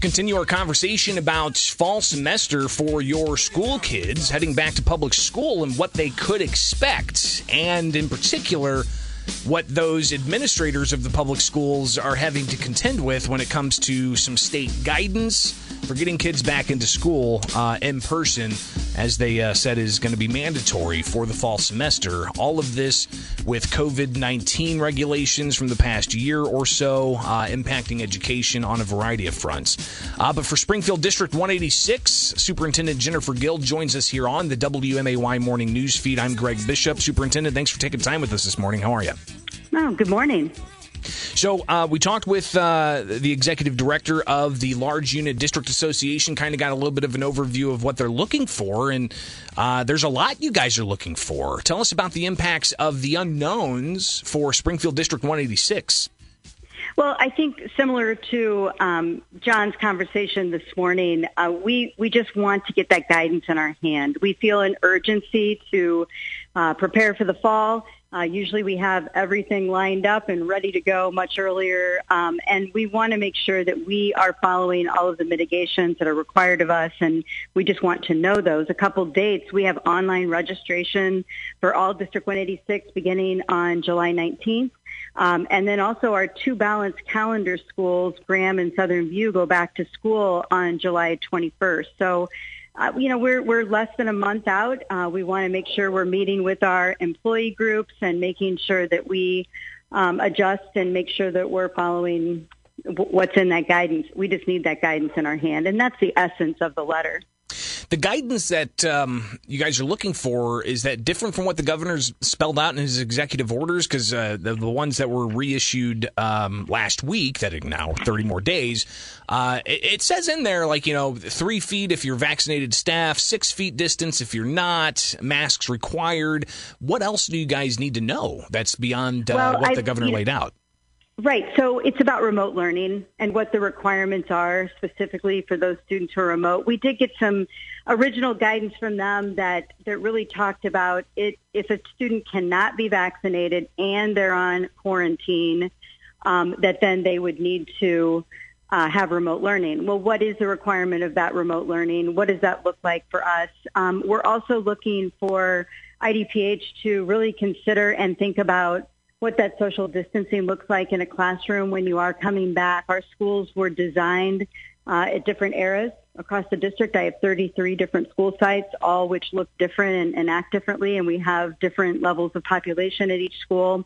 continue our conversation about fall semester for your school kids heading back to public school and what they could expect, and in particular, what those administrators of the public schools are having to contend with when it comes to some state guidance for getting kids back into school uh, in person, as they uh, said is going to be mandatory for the fall semester. All of this with COVID 19 regulations from the past year or so uh, impacting education on a variety of fronts. Uh, but for Springfield District 186, Superintendent Jennifer Gill joins us here on the WMAY Morning News Feed. I'm Greg Bishop. Superintendent, thanks for taking time with us this morning. How are you? Oh, good morning. So uh, we talked with uh, the executive director of the Large Unit District Association. Kind of got a little bit of an overview of what they're looking for, and uh, there's a lot you guys are looking for. Tell us about the impacts of the unknowns for Springfield District 186. Well, I think similar to um, John's conversation this morning, uh, we we just want to get that guidance in our hand. We feel an urgency to uh, prepare for the fall uh, usually we have everything lined up and ready to go much earlier, um, and we want to make sure that we are following all of the mitigations that are required of us, and we just want to know those. A couple dates, we have online registration for all District 186 beginning on July 19th. Um, and then also our two balanced calendar schools, Graham and Southern View, go back to school on July 21st. So uh, you know, we're we're less than a month out. Uh, we want to make sure we're meeting with our employee groups and making sure that we um, adjust and make sure that we're following w- what's in that guidance. We just need that guidance in our hand, and that's the essence of the letter. The guidance that um, you guys are looking for is that different from what the governor's spelled out in his executive orders? Because uh, the, the, ones that were reissued um, last week, that are now 30 more days, uh, it, it, says in there like you know three feet if you're vaccinated staff, six feet distance if you're not, masks required. What else do you guys need to know that's beyond uh, well, what I, the governor laid out? Right. So it's about remote learning and what the requirements are specifically for those students who are remote. We did get some original guidance from them that, that really talked about it if a student cannot be vaccinated and they're on quarantine, um, that then they would need to uh, have remote learning. Well, what is the requirement of that remote learning? What does that look like for us? Um, we're also looking for IDPH to really consider and think about what that social distancing looks like in a classroom when you are coming back. Our schools were designed uh, at different eras across the district. I have 33 different school sites, all which look different and, and act differently, and we have different levels of population at each school.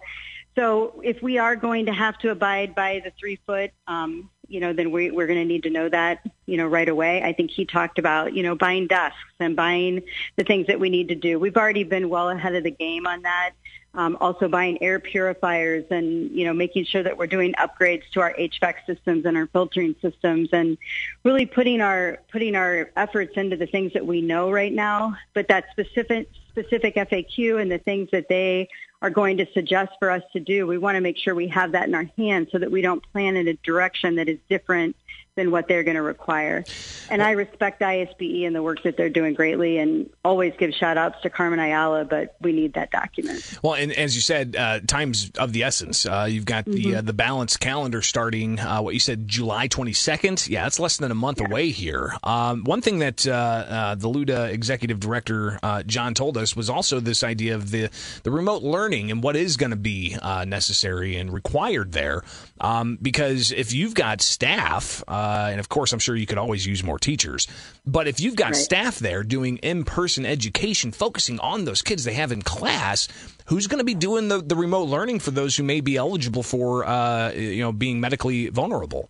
So if we are going to have to abide by the three foot, um, you know, then we, we're going to need to know that, you know, right away. I think he talked about, you know, buying desks and buying the things that we need to do. We've already been well ahead of the game on that um, also buying air purifiers and you know making sure that we're doing upgrades to our HVAC systems and our filtering systems and really putting our putting our efforts into the things that we know right now. But that specific specific FAQ and the things that they are going to suggest for us to do, we want to make sure we have that in our hands so that we don't plan in a direction that is different than what they're going to require. And I respect ISBE and the work that they're doing greatly and always give shout outs to Carmen Ayala, but we need that document. Well, and as you said, uh, time's of the essence. Uh, you've got the mm-hmm. uh, the balanced calendar starting, uh, what you said, July 22nd. Yeah, it's less than a month yeah. away here. Um, one thing that uh, uh, the LUDA executive director, John, told us was also this idea of the, the remote learning and what is going to be necessary and required there. Um, because if you've got staff, uh, and of course, I'm sure you could always use more teachers. But if you've got right. staff there doing in person education, focusing on those kids they have in class, who's going to be doing the, the remote learning for those who may be eligible for uh, you know being medically vulnerable?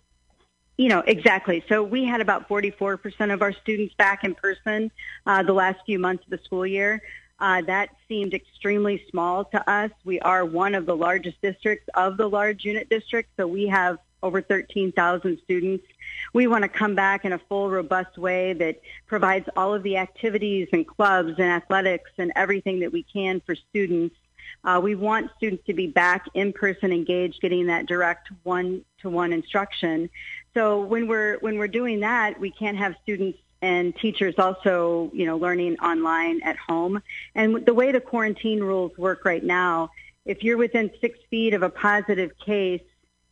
You know, exactly. So we had about 44% of our students back in person uh, the last few months of the school year. Uh, that seemed extremely small to us. We are one of the largest districts of the large unit district, so we have over 13,000 students. We want to come back in a full, robust way that provides all of the activities and clubs and athletics and everything that we can for students. Uh, we want students to be back in person, engaged, getting that direct one-to-one instruction. So when we're when we're doing that, we can't have students and teachers also, you know, learning online at home. And the way the quarantine rules work right now, if you're within six feet of a positive case,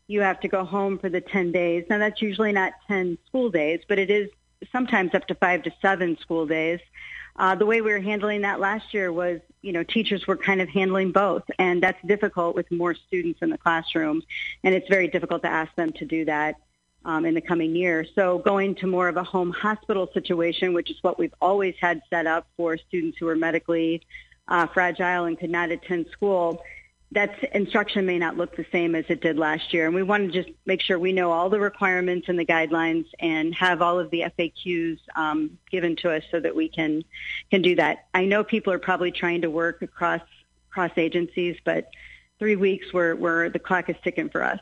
you have to go home for the 10 days. Now that's usually not 10 school days, but it is sometimes up to five to seven school days. Uh, the way we were handling that last year was, you know, teachers were kind of handling both, and that's difficult with more students in the classroom, and it's very difficult to ask them to do that um, in the coming year. So going to more of a home hospital situation, which is what we've always had set up for students who are medically uh, fragile and could not attend school, that instruction may not look the same as it did last year. And we want to just make sure we know all the requirements and the guidelines and have all of the FAQs um, given to us so that we can can do that. I know people are probably trying to work across cross agencies, but three weeks where where the clock is ticking for us.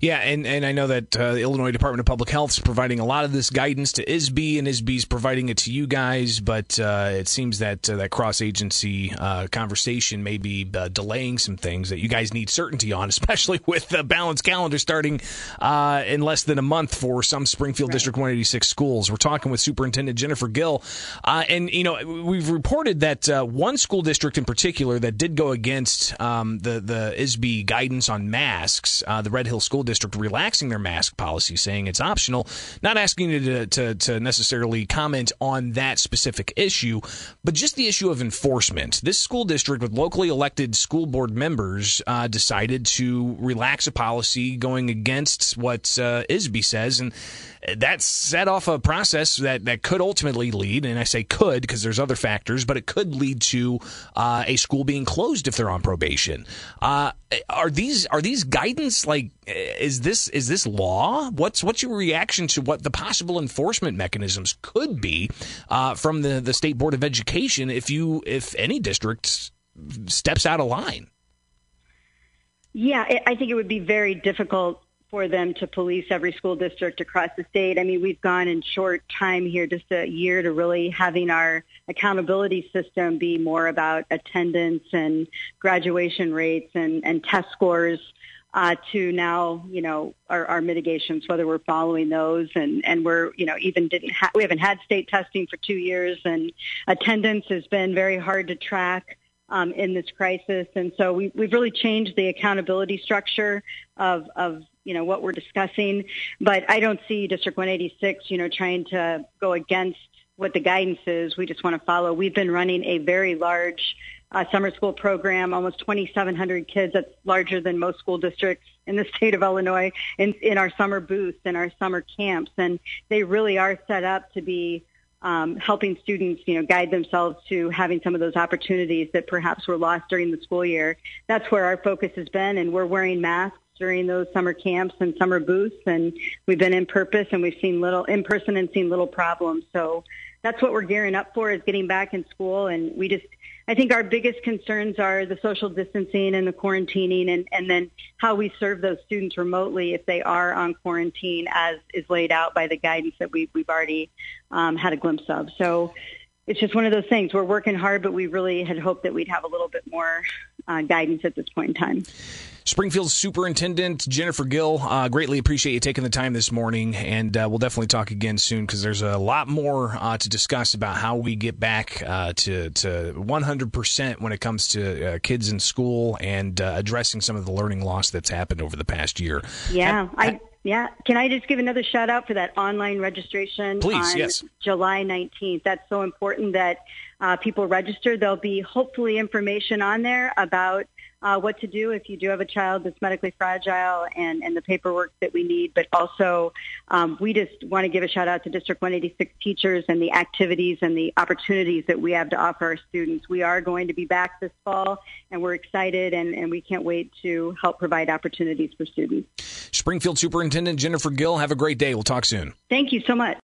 Yeah, and, and I know that uh, the Illinois Department of Public Health is providing a lot of this guidance to ISB, and ISB is providing it to you guys. But uh, it seems that uh, that cross agency uh, conversation may be uh, delaying some things that you guys need certainty on, especially with the balanced calendar starting uh, in less than a month for some Springfield right. District 186 schools. We're talking with Superintendent Jennifer Gill, and you know we've reported that one school district in particular that did go against um, the the ISB guidance on masks, the Red Hill School District relaxing their mask policy, saying it's optional, not asking you to, to, to necessarily comment on that specific issue, but just the issue of enforcement. This school district with locally elected school board members uh, decided to relax a policy going against what uh, ISB says, and that set off a process that, that could ultimately lead, and I say could because there's other factors, but it could lead to uh, a school being closed if they're on probation. Uh, are these are these guidance like is this is this law? What's what's your reaction to what the possible enforcement mechanisms could be uh, from the the state board of education if you if any district steps out of line? Yeah, I think it would be very difficult for them to police every school district across the state. I mean, we've gone in short time here, just a year, to really having our accountability system be more about attendance and graduation rates and, and test scores uh, to now, you know, our, our mitigations, whether we're following those and, and we're, you know, even didn't ha- we haven't had state testing for two years and attendance has been very hard to track um, in this crisis. And so we, we've really changed the accountability structure of, of you know what we're discussing. But I don't see District 186, you know, trying to go against what the guidance is. We just want to follow. We've been running a very large uh, summer school program, almost 2,700 kids. That's larger than most school districts in the state of Illinois in, in our summer booths and our summer camps. And they really are set up to be um, helping students, you know, guide themselves to having some of those opportunities that perhaps were lost during the school year. That's where our focus has been, and we're wearing masks during those summer camps and summer booths, and we've been in purpose, and we've seen little in person and seen little problems. So that's what we're gearing up for is getting back in school, and we just I think our biggest concerns are the social distancing and the quarantining and, and then how we serve those students remotely if they are on quarantine as is laid out by the guidance that we, we've already um, had a glimpse of. So it's just one of those things. We're working hard, but we really had hoped that we'd have a little bit more uh, guidance at this point in time. Springfield Superintendent Jennifer Gill, uh, greatly appreciate you taking the time this morning, and uh, we'll definitely talk again soon because there's a lot more uh, to discuss about how we get back uh, to to 100% when it comes to uh, kids in school and uh, addressing some of the learning loss that's happened over the past year. Yeah, I. Yeah. Can I just give another shout out for that online registration Please, on yes. July 19th? That's so important that uh, people register. There'll be hopefully information on there about uh, what to do if you do have a child that's medically fragile and, and the paperwork that we need. But also, um, we just want to give a shout out to District 186 teachers and the activities and the opportunities that we have to offer our students. We are going to be back this fall, and we're excited, and, and we can't wait to help provide opportunities for students. Springfield Superintendent Jennifer Gill, have a great day. We'll talk soon. Thank you so much.